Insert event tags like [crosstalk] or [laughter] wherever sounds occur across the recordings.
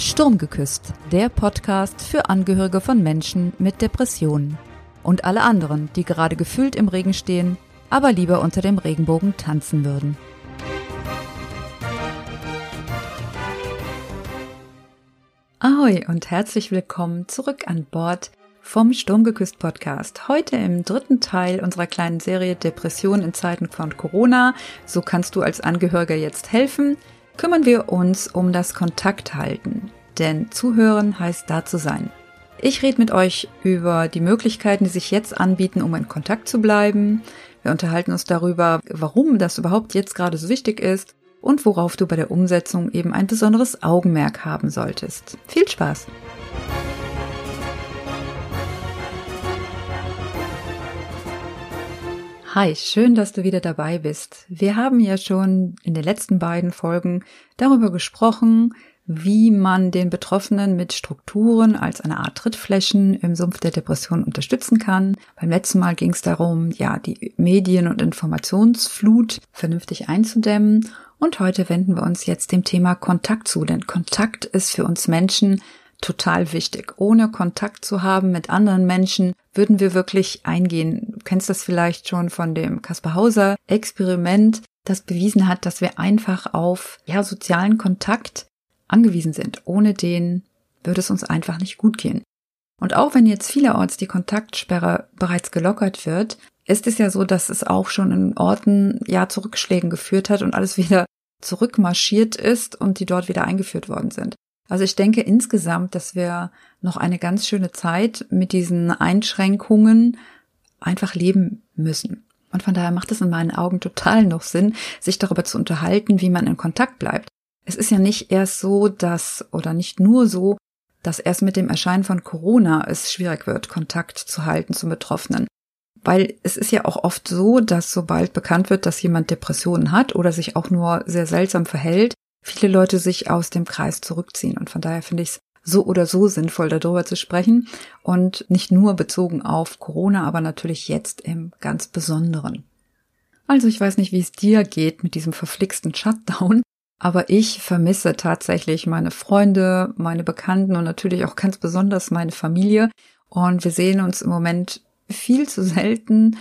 Sturm geküsst, der Podcast für Angehörige von Menschen mit Depressionen und alle anderen, die gerade gefühlt im Regen stehen, aber lieber unter dem Regenbogen tanzen würden. Ahoi und herzlich willkommen zurück an Bord vom Sturmgeküsst Podcast. Heute im dritten Teil unserer kleinen Serie Depression in Zeiten von Corona. So kannst du als Angehöriger jetzt helfen kümmern wir uns um das Kontakthalten. Denn zuhören heißt da zu sein. Ich rede mit euch über die Möglichkeiten, die sich jetzt anbieten, um in Kontakt zu bleiben. Wir unterhalten uns darüber, warum das überhaupt jetzt gerade so wichtig ist und worauf du bei der Umsetzung eben ein besonderes Augenmerk haben solltest. Viel Spaß! Hi, schön, dass du wieder dabei bist. Wir haben ja schon in den letzten beiden Folgen darüber gesprochen, wie man den Betroffenen mit Strukturen als eine Art Trittflächen im Sumpf der Depression unterstützen kann. Beim letzten Mal ging es darum, ja, die Medien- und Informationsflut vernünftig einzudämmen. Und heute wenden wir uns jetzt dem Thema Kontakt zu, denn Kontakt ist für uns Menschen total wichtig. Ohne Kontakt zu haben mit anderen Menschen würden wir wirklich eingehen. Du kennst das vielleicht schon von dem Kaspar Hauser Experiment, das bewiesen hat, dass wir einfach auf ja, sozialen Kontakt angewiesen sind. Ohne den würde es uns einfach nicht gut gehen. Und auch wenn jetzt vielerorts die Kontaktsperre bereits gelockert wird, ist es ja so, dass es auch schon in Orten ja zu Rückschlägen geführt hat und alles [laughs] wieder zurückmarschiert ist und die dort wieder eingeführt worden sind. Also ich denke insgesamt, dass wir noch eine ganz schöne Zeit mit diesen Einschränkungen einfach leben müssen. Und von daher macht es in meinen Augen total noch Sinn, sich darüber zu unterhalten, wie man in Kontakt bleibt. Es ist ja nicht erst so, dass, oder nicht nur so, dass erst mit dem Erscheinen von Corona es schwierig wird, Kontakt zu halten zum Betroffenen. Weil es ist ja auch oft so, dass sobald bekannt wird, dass jemand Depressionen hat oder sich auch nur sehr seltsam verhält, viele Leute sich aus dem Kreis zurückziehen. Und von daher finde ich es so oder so sinnvoll, darüber zu sprechen. Und nicht nur bezogen auf Corona, aber natürlich jetzt im ganz Besonderen. Also ich weiß nicht, wie es dir geht mit diesem verflixten Shutdown, aber ich vermisse tatsächlich meine Freunde, meine Bekannten und natürlich auch ganz besonders meine Familie. Und wir sehen uns im Moment viel zu selten.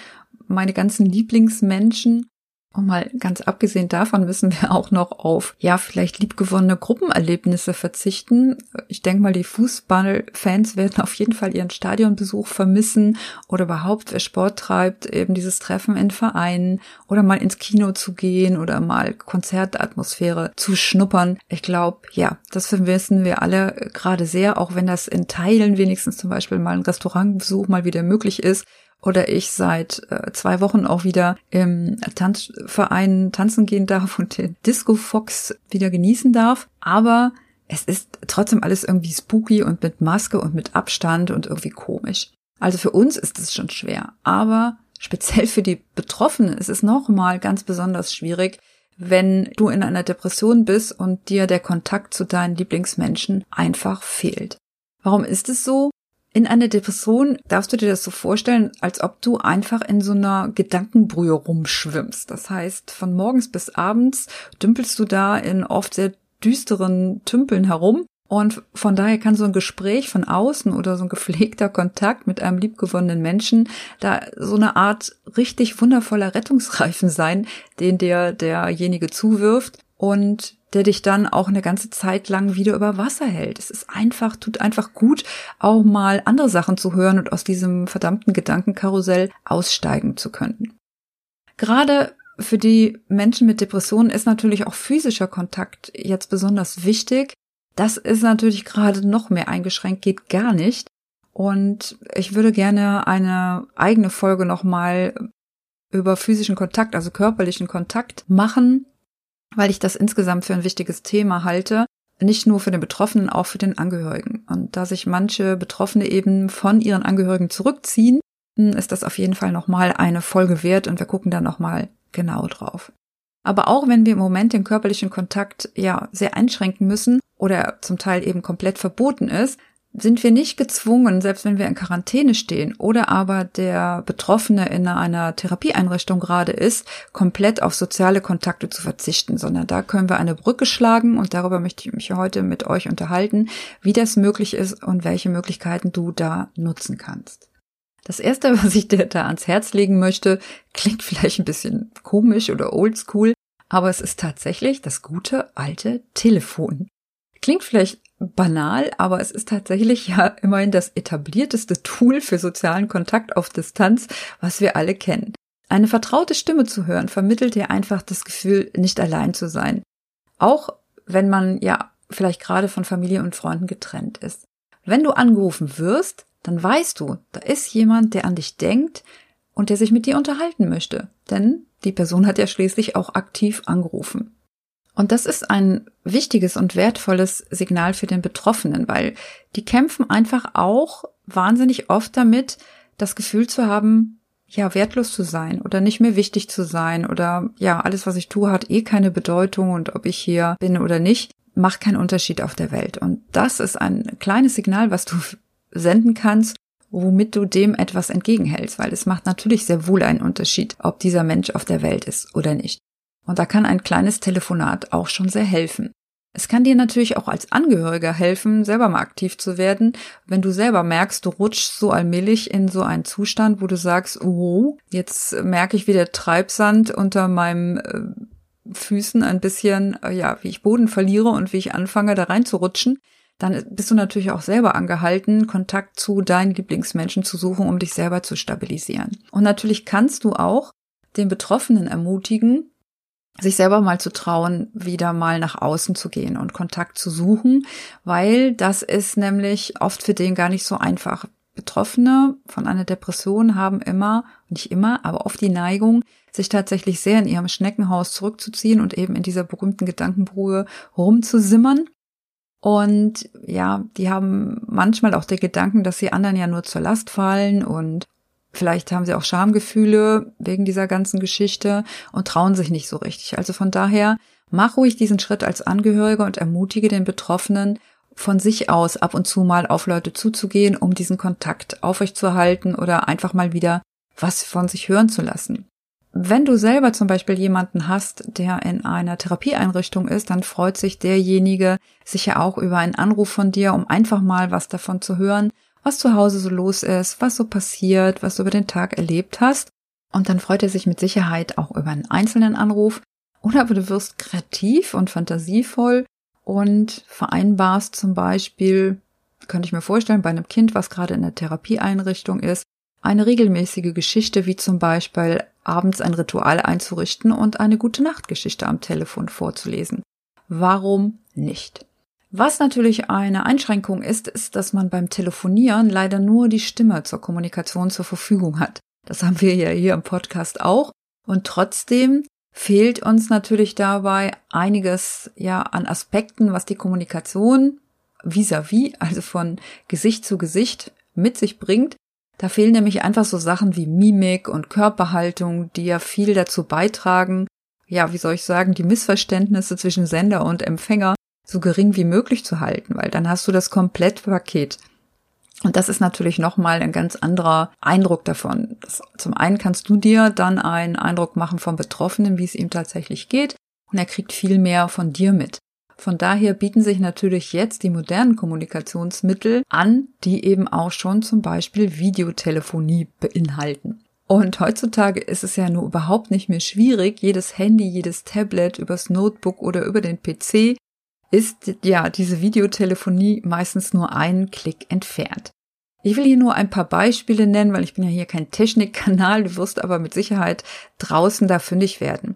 Meine ganzen Lieblingsmenschen und mal ganz abgesehen davon müssen wir auch noch auf, ja, vielleicht liebgewonnene Gruppenerlebnisse verzichten. Ich denke mal, die Fußballfans werden auf jeden Fall ihren Stadionbesuch vermissen oder überhaupt, wer Sport treibt, eben dieses Treffen in Vereinen oder mal ins Kino zu gehen oder mal Konzertatmosphäre zu schnuppern. Ich glaube, ja, das vermissen wir alle gerade sehr, auch wenn das in Teilen wenigstens zum Beispiel mal ein Restaurantbesuch mal wieder möglich ist oder ich seit äh, zwei Wochen auch wieder im Tanzverein tanzen gehen darf und den Disco Fox wieder genießen darf. Aber es ist trotzdem alles irgendwie spooky und mit Maske und mit Abstand und irgendwie komisch. Also für uns ist es schon schwer. Aber speziell für die Betroffenen ist es nochmal ganz besonders schwierig, wenn du in einer Depression bist und dir der Kontakt zu deinen Lieblingsmenschen einfach fehlt. Warum ist es so? In einer Depression darfst du dir das so vorstellen, als ob du einfach in so einer Gedankenbrühe rumschwimmst. Das heißt, von morgens bis abends dümpelst du da in oft sehr düsteren Tümpeln herum. Und von daher kann so ein Gespräch von außen oder so ein gepflegter Kontakt mit einem liebgewonnenen Menschen da so eine Art richtig wundervoller Rettungsreifen sein, den dir derjenige zuwirft. Und der dich dann auch eine ganze Zeit lang wieder über Wasser hält. Es ist einfach, tut einfach gut, auch mal andere Sachen zu hören und aus diesem verdammten Gedankenkarussell aussteigen zu können. Gerade für die Menschen mit Depressionen ist natürlich auch physischer Kontakt jetzt besonders wichtig. Das ist natürlich gerade noch mehr eingeschränkt, geht gar nicht. Und ich würde gerne eine eigene Folge nochmal über physischen Kontakt, also körperlichen Kontakt machen, weil ich das insgesamt für ein wichtiges Thema halte. Nicht nur für den Betroffenen, auch für den Angehörigen. Und da sich manche Betroffene eben von ihren Angehörigen zurückziehen, ist das auf jeden Fall nochmal eine Folge wert und wir gucken da nochmal genau drauf. Aber auch wenn wir im Moment den körperlichen Kontakt ja sehr einschränken müssen oder zum Teil eben komplett verboten ist, sind wir nicht gezwungen, selbst wenn wir in Quarantäne stehen oder aber der Betroffene in einer Therapieeinrichtung gerade ist, komplett auf soziale Kontakte zu verzichten, sondern da können wir eine Brücke schlagen und darüber möchte ich mich heute mit euch unterhalten, wie das möglich ist und welche Möglichkeiten du da nutzen kannst. Das erste, [laughs] was ich dir da ans Herz legen möchte, klingt vielleicht ein bisschen komisch oder oldschool, aber es ist tatsächlich das gute alte Telefon. Klingt vielleicht banal, aber es ist tatsächlich ja immerhin das etablierteste Tool für sozialen Kontakt auf Distanz, was wir alle kennen. Eine vertraute Stimme zu hören vermittelt dir einfach das Gefühl, nicht allein zu sein. Auch wenn man ja vielleicht gerade von Familie und Freunden getrennt ist. Wenn du angerufen wirst, dann weißt du, da ist jemand, der an dich denkt und der sich mit dir unterhalten möchte. Denn die Person hat ja schließlich auch aktiv angerufen. Und das ist ein wichtiges und wertvolles Signal für den Betroffenen, weil die kämpfen einfach auch wahnsinnig oft damit, das Gefühl zu haben, ja, wertlos zu sein oder nicht mehr wichtig zu sein oder ja, alles, was ich tue, hat eh keine Bedeutung und ob ich hier bin oder nicht, macht keinen Unterschied auf der Welt. Und das ist ein kleines Signal, was du senden kannst, womit du dem etwas entgegenhältst, weil es macht natürlich sehr wohl einen Unterschied, ob dieser Mensch auf der Welt ist oder nicht. Und da kann ein kleines Telefonat auch schon sehr helfen. Es kann dir natürlich auch als Angehöriger helfen, selber mal aktiv zu werden, wenn du selber merkst, du rutschst so allmählich in so einen Zustand, wo du sagst, oh, jetzt merke ich, wie der Treibsand unter meinem äh, Füßen ein bisschen, äh, ja, wie ich Boden verliere und wie ich anfange, da reinzurutschen, dann bist du natürlich auch selber angehalten, Kontakt zu deinen Lieblingsmenschen zu suchen, um dich selber zu stabilisieren. Und natürlich kannst du auch den Betroffenen ermutigen, sich selber mal zu trauen, wieder mal nach außen zu gehen und Kontakt zu suchen, weil das ist nämlich oft für den gar nicht so einfach. Betroffene von einer Depression haben immer, nicht immer, aber oft die Neigung, sich tatsächlich sehr in ihrem Schneckenhaus zurückzuziehen und eben in dieser berühmten Gedankenbrühe rumzusimmern. Und ja, die haben manchmal auch den Gedanken, dass sie anderen ja nur zur Last fallen und Vielleicht haben sie auch Schamgefühle wegen dieser ganzen Geschichte und trauen sich nicht so richtig. Also von daher, mach ruhig diesen Schritt als Angehörige und ermutige den Betroffenen, von sich aus ab und zu mal auf Leute zuzugehen, um diesen Kontakt aufrechtzuerhalten oder einfach mal wieder was von sich hören zu lassen. Wenn du selber zum Beispiel jemanden hast, der in einer Therapieeinrichtung ist, dann freut sich derjenige sicher auch über einen Anruf von dir, um einfach mal was davon zu hören was zu Hause so los ist, was so passiert, was du über den Tag erlebt hast. Und dann freut er sich mit Sicherheit auch über einen einzelnen Anruf. Oder aber du wirst kreativ und fantasievoll und vereinbarst zum Beispiel, könnte ich mir vorstellen, bei einem Kind, was gerade in der Therapieeinrichtung ist, eine regelmäßige Geschichte, wie zum Beispiel abends ein Ritual einzurichten und eine gute Nachtgeschichte am Telefon vorzulesen. Warum nicht? Was natürlich eine Einschränkung ist, ist, dass man beim Telefonieren leider nur die Stimme zur Kommunikation zur Verfügung hat. Das haben wir ja hier im Podcast auch. Und trotzdem fehlt uns natürlich dabei einiges ja an Aspekten, was die Kommunikation vis-à-vis, -vis, also von Gesicht zu Gesicht mit sich bringt. Da fehlen nämlich einfach so Sachen wie Mimik und Körperhaltung, die ja viel dazu beitragen, ja, wie soll ich sagen, die Missverständnisse zwischen Sender und Empfänger so gering wie möglich zu halten, weil dann hast du das Komplettpaket. Und das ist natürlich nochmal ein ganz anderer Eindruck davon. Das, zum einen kannst du dir dann einen Eindruck machen vom Betroffenen, wie es ihm tatsächlich geht, und er kriegt viel mehr von dir mit. Von daher bieten sich natürlich jetzt die modernen Kommunikationsmittel an, die eben auch schon zum Beispiel Videotelefonie beinhalten. Und heutzutage ist es ja nur überhaupt nicht mehr schwierig, jedes Handy, jedes Tablet übers Notebook oder über den PC ist ja diese Videotelefonie meistens nur einen Klick entfernt. Ich will hier nur ein paar Beispiele nennen, weil ich bin ja hier kein Technikkanal, du wirst aber mit Sicherheit draußen da fündig werden.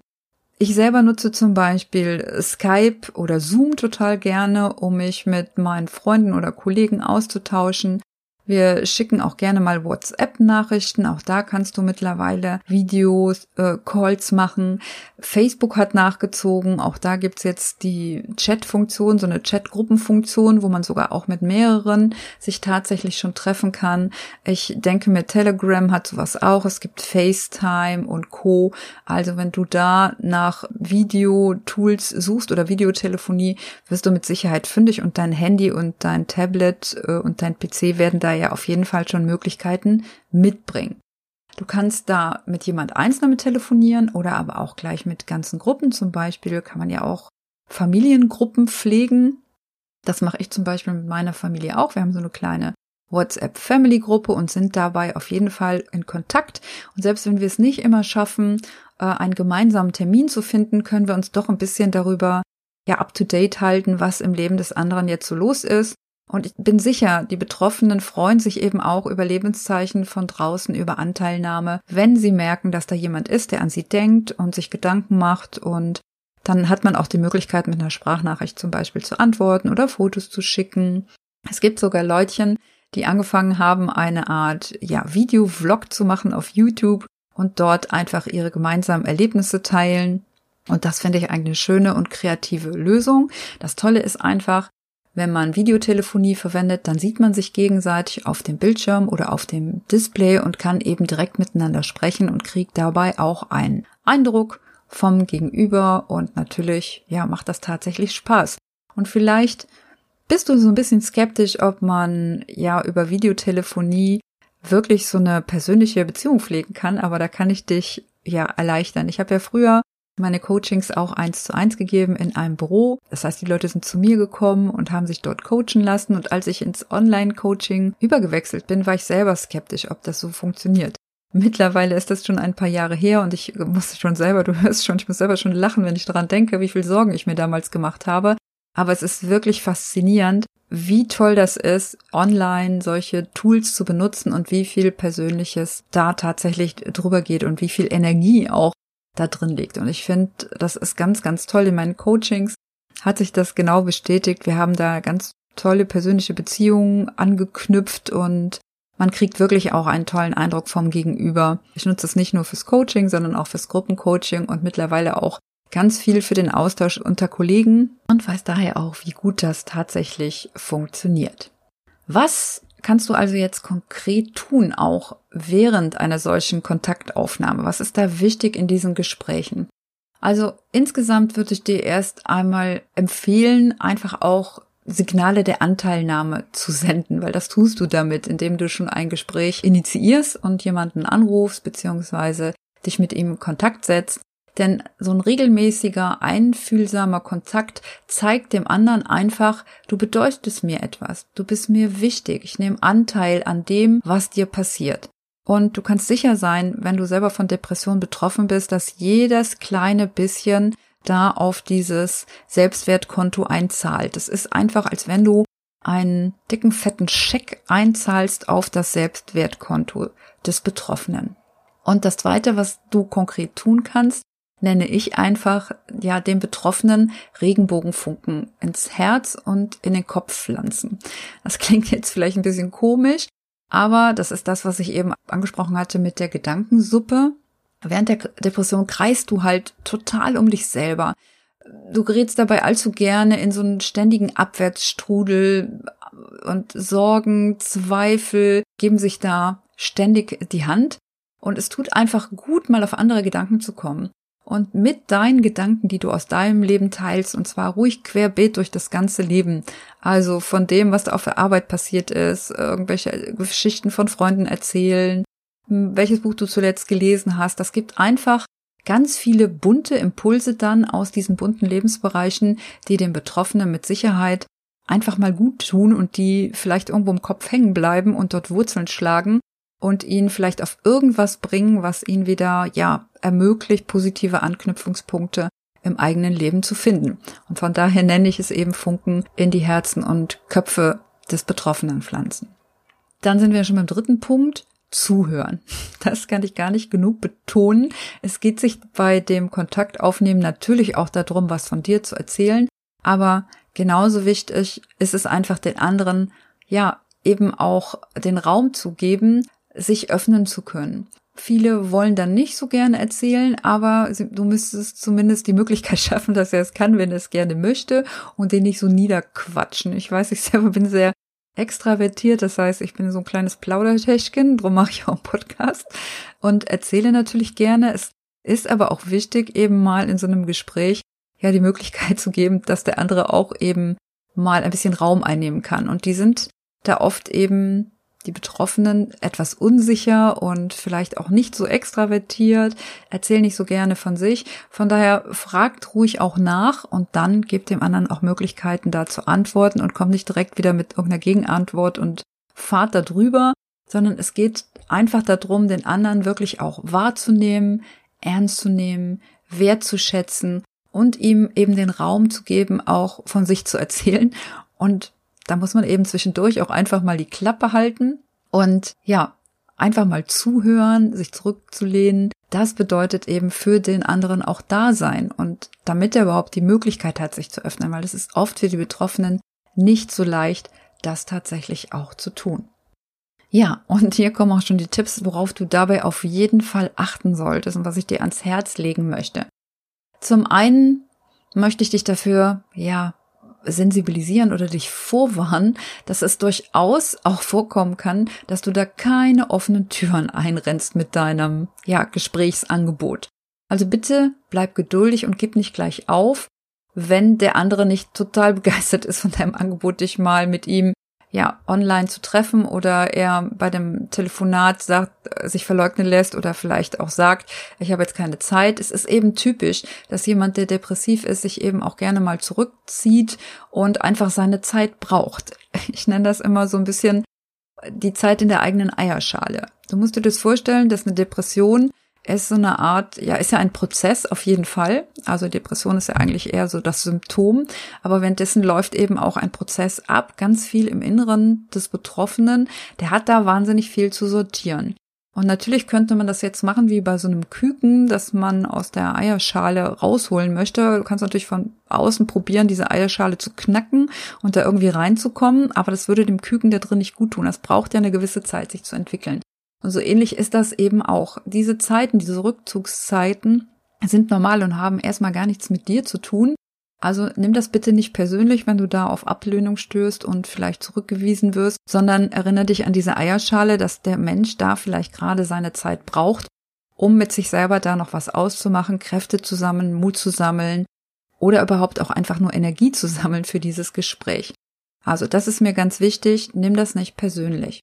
Ich selber nutze zum Beispiel Skype oder Zoom total gerne, um mich mit meinen Freunden oder Kollegen auszutauschen. Wir schicken auch gerne mal WhatsApp-Nachrichten. Auch da kannst du mittlerweile Videos, äh, Calls machen. Facebook hat nachgezogen. Auch da gibt's jetzt die Chat-Funktion, so eine Chat-Gruppenfunktion, wo man sogar auch mit mehreren sich tatsächlich schon treffen kann. Ich denke mir, Telegram hat sowas auch. Es gibt FaceTime und Co. Also wenn du da nach Videotools suchst oder Videotelefonie, wirst du mit Sicherheit fündig und dein Handy und dein Tablet äh, und dein PC werden da ja auf jeden Fall schon Möglichkeiten mitbringen. Du kannst da mit jemand einzeln mit telefonieren oder aber auch gleich mit ganzen Gruppen. Zum Beispiel kann man ja auch Familiengruppen pflegen. Das mache ich zum Beispiel mit meiner Familie auch. Wir haben so eine kleine WhatsApp-Family-Gruppe und sind dabei auf jeden Fall in Kontakt. Und selbst wenn wir es nicht immer schaffen, äh, einen gemeinsamen Termin zu finden, können wir uns doch ein bisschen darüber ja up to date halten, was im Leben des anderen jetzt so los ist und ich bin sicher, die Betroffenen freuen sich eben auch über Lebenszeichen von draußen, über Anteilnahme, wenn sie merken, dass da jemand ist, der an sie denkt und sich Gedanken macht und dann hat man auch die Möglichkeit, mit einer Sprachnachricht zum Beispiel zu antworten oder Fotos zu schicken. Es gibt sogar Leutchen, die angefangen haben, eine Art, ja, Video-Vlog zu machen auf YouTube und dort einfach ihre gemeinsamen Erlebnisse teilen. Und das finde ich eigentlich eine schöne und kreative Lösung. Das Tolle ist einfach, wenn man Videotelefonie verwendet, dann sieht man sich gegenseitig auf dem Bildschirm oder auf dem Display und kann eben direkt miteinander sprechen und kriegt dabei auch einen Eindruck vom Gegenüber und natürlich, ja, macht das tatsächlich Spaß. Und vielleicht bist du so ein bisschen skeptisch, ob man ja über Videotelefonie wirklich so eine persönliche Beziehung pflegen kann, aber da kann ich dich ja erleichtern. Ich habe ja früher meine Coachings auch eins zu eins gegeben in einem Büro. Das heißt, die Leute sind zu mir gekommen und haben sich dort coachen lassen. Und als ich ins Online-Coaching übergewechselt bin, war ich selber skeptisch, ob das so funktioniert. Mittlerweile ist das schon ein paar Jahre her und ich muss schon selber, du hörst schon, ich muss selber schon lachen, wenn ich daran denke, wie viel Sorgen ich mir damals gemacht habe. Aber es ist wirklich faszinierend, wie toll das ist, online solche Tools zu benutzen und wie viel Persönliches da tatsächlich drüber geht und wie viel Energie auch da drin liegt. Und ich finde, das ist ganz, ganz toll. In meinen Coachings hat sich das genau bestätigt. Wir haben da ganz tolle persönliche Beziehungen angeknüpft und man kriegt wirklich auch einen tollen Eindruck vom Gegenüber. Ich nutze es nicht nur fürs Coaching, sondern auch fürs Gruppencoaching und mittlerweile auch ganz viel für den Austausch unter Kollegen und weiß daher auch, wie gut das tatsächlich funktioniert. Was kannst du also jetzt konkret tun, auch während einer solchen Kontaktaufnahme? Was ist da wichtig in diesen Gesprächen? Also insgesamt würde ich dir erst einmal empfehlen, einfach auch Signale der Anteilnahme zu senden, weil das tust du damit, indem du schon ein Gespräch initiierst und jemanden anrufst, beziehungsweise dich mit ihm in Kontakt setzt denn so ein regelmäßiger, einfühlsamer Kontakt zeigt dem anderen einfach, du bedeutest mir etwas, du bist mir wichtig, ich nehme Anteil an dem, was dir passiert. Und du kannst sicher sein, wenn du selber von Depression betroffen bist, dass jedes kleine bisschen da auf dieses Selbstwertkonto einzahlt. Es ist einfach, als wenn du einen dicken, fetten Scheck einzahlst auf das Selbstwertkonto des Betroffenen. Und das Zweite, was du konkret tun kannst, nenne ich einfach ja dem Betroffenen Regenbogenfunken ins Herz und in den Kopf pflanzen. Das klingt jetzt vielleicht ein bisschen komisch, aber das ist das, was ich eben angesprochen hatte mit der Gedankensuppe. Während der Depression kreist du halt total um dich selber. Du gerätst dabei allzu gerne in so einen ständigen Abwärtsstrudel und Sorgen, Zweifel geben sich da ständig die Hand. Und es tut einfach gut, mal auf andere Gedanken zu kommen und mit deinen Gedanken, die du aus deinem Leben teilst, und zwar ruhig querbeet durch das ganze Leben. Also von dem, was da auf der Arbeit passiert ist, irgendwelche Geschichten von Freunden erzählen, welches Buch du zuletzt gelesen hast. Das gibt einfach ganz viele bunte Impulse dann aus diesen bunten Lebensbereichen, die den Betroffenen mit Sicherheit einfach mal gut tun und die vielleicht irgendwo im Kopf hängen bleiben und dort Wurzeln schlagen und ihn vielleicht auf irgendwas bringen, was ihn wieder, ja, ermöglicht, positive Anknüpfungspunkte im eigenen Leben zu finden. Und von daher nenne ich es eben Funken in die Herzen und Köpfe des Betroffenen pflanzen. Dann sind wir schon beim dritten Punkt. Zuhören. [laughs] Das kann ich gar nicht genug betonen. Es geht sich bei dem Kontaktaufnehmen natürlich auch darum, was von dir zu erzählen. Aber genauso wichtig ist es einfach den anderen, ja, eben auch den Raum zu geben, sich öffnen zu können. Viele wollen dann nicht so gerne erzählen, aber du müsstest zumindest die Möglichkeit [laughs] schaffen, dass er es kann, wenn er es gerne möchte und den nicht so niederquatschen. Ich weiß, ich selber bin sehr extravertiert, das heißt, ich bin so ein kleines Plaudertäschchen, drum mache ich auch einen Podcast und erzähle natürlich gerne. Es ist aber auch wichtig, eben mal in so einem Gespräch ja die Möglichkeit zu geben, dass der andere auch eben mal ein bisschen Raum einnehmen kann. Und die sind da oft eben die Betroffenen etwas unsicher und vielleicht auch nicht so extravertiert, erzählen nicht so gerne von sich. Von daher fragt ruhig auch nach und dann gebt dem anderen auch Möglichkeiten, da zu antworten und kommt nicht direkt wieder mit irgendeiner Gegenantwort und fahrt da drüber, sondern es geht einfach darum, den anderen wirklich auch wahrzunehmen, ernst zu nehmen, wertzuschätzen und ihm eben den Raum zu geben, auch von sich zu erzählen und da muss man eben zwischendurch auch einfach mal die Klappe halten und ja, einfach mal zuhören, sich zurückzulehnen. Das bedeutet eben für den anderen auch da sein und damit er überhaupt die Möglichkeit hat, sich zu öffnen, weil es ist oft für die Betroffenen nicht so leicht, das tatsächlich auch zu tun. Ja, und hier kommen auch schon die Tipps, worauf du dabei auf jeden Fall achten solltest und was ich dir ans Herz legen möchte. Zum einen möchte ich dich dafür, ja, sensibilisieren oder dich vorwarnen, dass es durchaus auch vorkommen kann, dass du da keine offenen Türen einrennst mit deinem, ja, Gesprächsangebot. Also bitte bleib geduldig und gib nicht gleich auf, wenn der andere nicht total [laughs] begeistert ist von deinem Angebot, dich mal mit ihm ja, online zu treffen oder er bei dem Telefonat sagt, äh, sich verleugnen lässt oder vielleicht auch sagt, ich habe jetzt keine Zeit. Es ist eben typisch, dass jemand, der depressiv ist, sich eben auch gerne mal zurückzieht und einfach seine Zeit braucht. [laughs] Ich nenne das immer so ein bisschen die Zeit in der eigenen Eierschale. Du musst dir das vorstellen, dass eine Depression ist so eine Art, ja, ist ja ein Prozess auf jeden Fall. Also Depression ist ja eigentlich eher so das Symptom, aber währenddessen läuft eben auch ein Prozess ab, ganz viel im Inneren des Betroffenen. Der hat da wahnsinnig viel zu sortieren. Und natürlich könnte man das jetzt machen wie bei so einem Küken, dass man aus der Eierschale rausholen möchte. Du kannst natürlich von außen probieren, diese Eierschale zu knacken und da irgendwie reinzukommen, aber das würde dem Küken da drin nicht gut tun. Das braucht ja eine gewisse Zeit, sich zu entwickeln. Und so ähnlich ist das eben auch. Diese Zeiten, diese Rückzugszeiten sind normal und haben erstmal gar nichts mit dir zu tun. Also nimm das bitte nicht persönlich, wenn du da auf Ablehnung stößt und vielleicht zurückgewiesen wirst, sondern erinnere dich an diese Eierschale, dass der Mensch da vielleicht gerade seine Zeit braucht, um mit sich selber da noch was auszumachen, Kräfte zu sammeln, Mut zu sammeln oder überhaupt auch einfach nur Energie zu sammeln für dieses Gespräch. Also das ist mir ganz wichtig, nimm das nicht persönlich.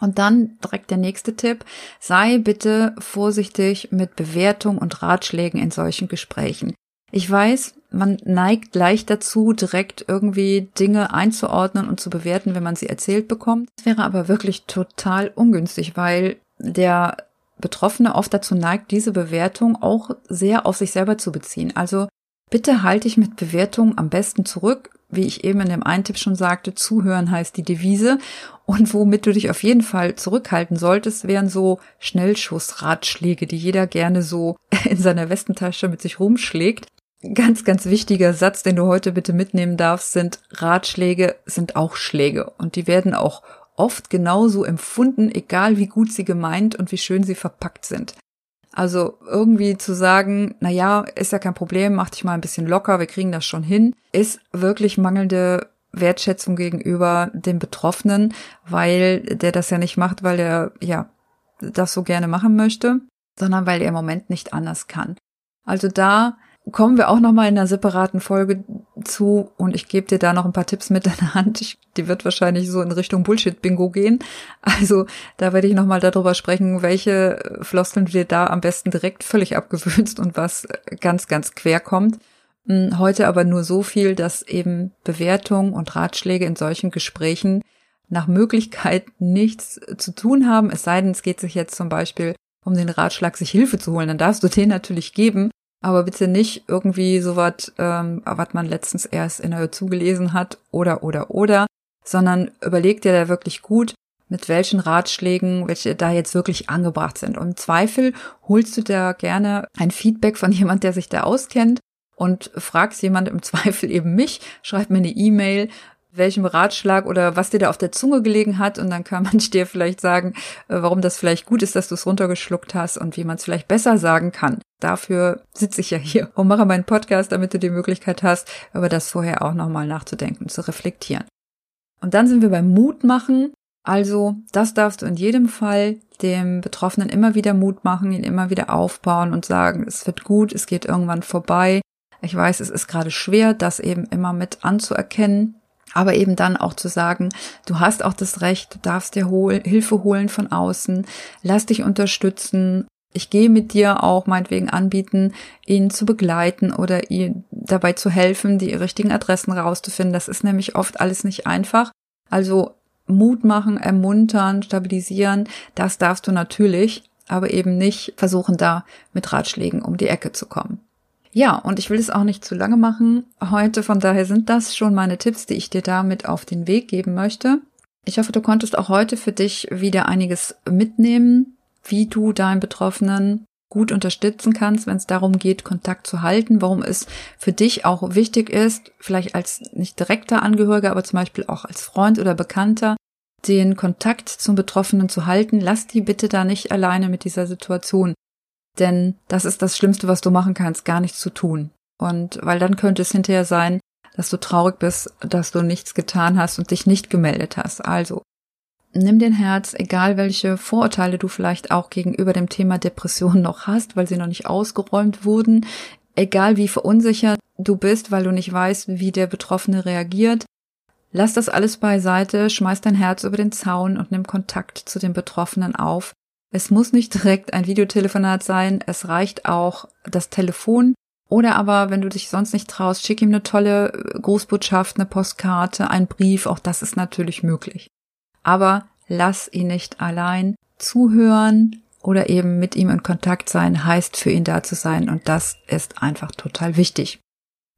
Und dann direkt der nächste Tipp. Sei bitte vorsichtig mit Bewertung und Ratschlägen in solchen Gesprächen. Ich weiß, man neigt leicht dazu, direkt irgendwie Dinge einzuordnen und zu bewerten, wenn man sie erzählt bekommt. Das wäre aber wirklich total ungünstig, weil der Betroffene oft dazu neigt, diese Bewertung auch sehr auf sich selber zu beziehen. Also bitte halte ich mit Bewertungen am besten zurück wie ich eben in dem einen Tipp schon sagte, zuhören heißt die Devise. Und womit du dich auf jeden Fall zurückhalten solltest, wären so Schnellschussratschläge, die jeder gerne so [laughs] in seiner Westentasche mit sich rumschlägt. Ganz, ganz wichtiger Satz, den du heute bitte mitnehmen darfst, sind Ratschläge sind auch Schläge. Und die werden auch oft genauso empfunden, egal wie gut sie gemeint und wie schön sie verpackt sind. Also irgendwie zu sagen, na ja, ist ja kein Problem, mach dich mal ein bisschen locker, wir kriegen das schon hin, ist wirklich mangelnde Wertschätzung gegenüber dem Betroffenen, weil der das ja nicht macht, weil er ja das so gerne machen möchte, sondern weil er im Moment nicht anders kann. Also da kommen wir auch noch mal in einer separaten Folge zu und ich gebe dir da noch ein paar Tipps mit in der Hand. Ich, die wird wahrscheinlich so in Richtung Bullshit-Bingo gehen. Also da werde ich noch mal darüber sprechen, welche Floskeln du dir da am besten direkt völlig abgewöhnst und was ganz, ganz quer kommt. Hm, heute aber nur so viel, dass eben Bewertungen und Ratschläge in solchen Gesprächen nach Möglichkeit nichts zu tun haben, es sei denn, es geht sich jetzt zum Beispiel um den Ratschlag, sich Hilfe zu holen, dann darfst du den natürlich geben, aber bitte nicht irgendwie sowas, ähm, was man letztens erst in der Hör zugelesen hat oder oder oder, sondern überleg dir da wirklich gut, mit welchen Ratschlägen, welche da jetzt wirklich angebracht sind. Und im Zweifel holst du da gerne ein Feedback von [laughs] jemand, der sich da auskennt und fragst jemand im Zweifel eben mich, schreib mir eine E-Mail, welchem Ratschlag oder was dir da auf der Zunge gelegen hat. Und dann kann man [laughs] dir vielleicht sagen, äh, warum das vielleicht gut ist, dass du es runtergeschluckt hast und wie man es vielleicht besser sagen kann. Dafür sitze ich ja hier und mache meinen Podcast, damit du die Möglichkeit hast, über das vorher auch nochmal nachzudenken, zu reflektieren. Und dann sind wir beim Mut machen. Also, das darfst du in jedem Fall dem Betroffenen immer wieder Mut machen, ihn immer wieder aufbauen und sagen, es wird gut, es geht irgendwann vorbei. Ich weiß, es ist gerade schwer, das eben immer mit anzuerkennen, aber eben dann auch zu sagen, du hast auch das Recht, du darfst dir hol Hilfe holen von außen, lass dich unterstützen. Ich gehe mit dir auch meinetwegen anbieten, ihn zu begleiten oder ihr dabei zu helfen, die richtigen Adressen rauszufinden. Das ist nämlich oft alles nicht einfach. Also Mut machen, ermuntern, stabilisieren, das darfst du natürlich, aber eben nicht versuchen, da mit Ratschlägen um die Ecke zu kommen. Ja, und ich will es auch nicht zu lange machen heute, von daher sind das schon meine Tipps, die ich dir damit auf den Weg geben möchte. Ich hoffe, du konntest auch heute für dich wieder einiges mitnehmen, wie du deinen Betroffenen gut unterstützen kannst, wenn es darum geht, Kontakt zu halten, warum es für dich auch wichtig ist, vielleicht als nicht direkter Angehöriger, aber zum Beispiel auch als Freund oder Bekannter, den Kontakt zum Betroffenen zu halten. Lass die bitte da nicht alleine mit dieser Situation. Denn das ist das Schlimmste, was du machen kannst, gar nichts zu tun. Und weil dann könnte es hinterher sein, dass du traurig bist, dass du nichts getan hast und dich nicht gemeldet hast. Also nimm den Herz, egal welche Vorurteile du vielleicht auch gegenüber dem Thema Depression [laughs] noch hast, weil sie noch nicht ausgeräumt wurden, egal wie verunsichert du bist, weil du nicht weißt, wie der Betroffene reagiert. Lass das alles beiseite, schmeiß dein Herz über den Zaun und nimm Kontakt zu den Betroffenen auf. Es muss nicht direkt ein Videotelefonat sein, es reicht auch das Telefon. Oder aber, wenn du dich sonst nicht traust, schick ihm eine tolle Grußbotschaft, eine Postkarte, einen Brief, auch das ist natürlich möglich aber lass ihn nicht allein. Zuhören oder eben mit ihm in Kontakt sein, heißt für ihn da zu sein und das ist einfach total wichtig.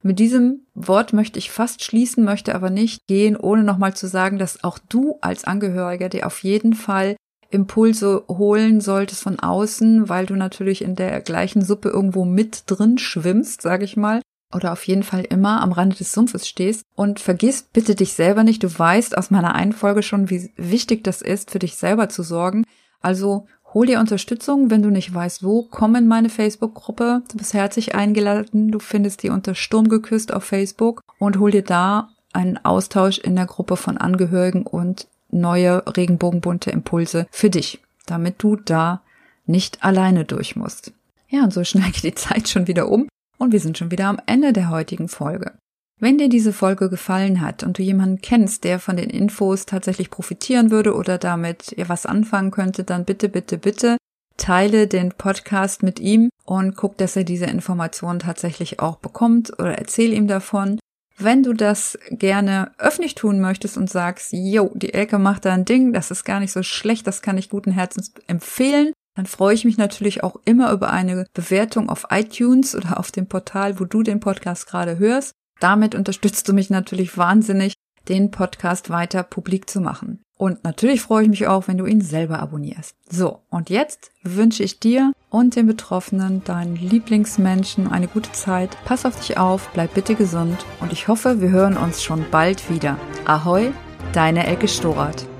Mit diesem Wort möchte ich fast schließen, möchte aber nicht gehen, ohne nochmal zu sagen, dass auch du als Angehöriger dir auf jeden Fall Impulse holen solltest von außen, weil du natürlich in der gleichen Suppe irgendwo mit drin schwimmst, sage ich mal, oder auf jeden Fall immer am Rande des Sumpfes stehst und vergiss bitte dich selber nicht. Du weißt aus meiner einen Folge schon, wie wichtig das ist, für dich selber zu sorgen. Also hol dir Unterstützung, wenn du nicht weißt, wo, komm in meine Facebook-Gruppe. Du bist herzlich eingeladen. Du findest die unter Sturm geküsst auf Facebook und hol dir da einen Austausch in der Gruppe von Angehörigen und neue regenbogenbunte Impulse für dich, damit du da nicht alleine durch musst. Ja, und so [laughs] schnell geht die Zeit schon wieder um. Und wir sind schon wieder am Ende der heutigen Folge. Wenn dir diese Folge gefallen hat und du jemanden kennst, der von den Infos tatsächlich profitieren würde oder damit ja was anfangen könnte, dann bitte, bitte, bitte teile den Podcast mit ihm und guck, dass er diese Informationen tatsächlich auch bekommt oder erzähl ihm davon. Wenn du das gerne öffentlich tun möchtest und sagst, yo, die Elke macht da ein Ding, das ist gar nicht so schlecht, das kann ich guten Herzens empfehlen, dann freue ich mich natürlich auch immer über eine Bewertung auf iTunes oder auf dem Portal, wo du den Podcast gerade hörst. Damit unterstützt du mich natürlich wahnsinnig, den Podcast weiter publik zu machen. Und natürlich freue ich mich auch, wenn du ihn selber abonnierst. So, und jetzt wünsche ich dir und den Betroffenen, deinen Lieblingsmenschen, eine gute Zeit. Pass auf dich auf, bleib bitte gesund und ich hoffe, wir hören uns schon bald wieder. Ahoi, deine Elke Storath.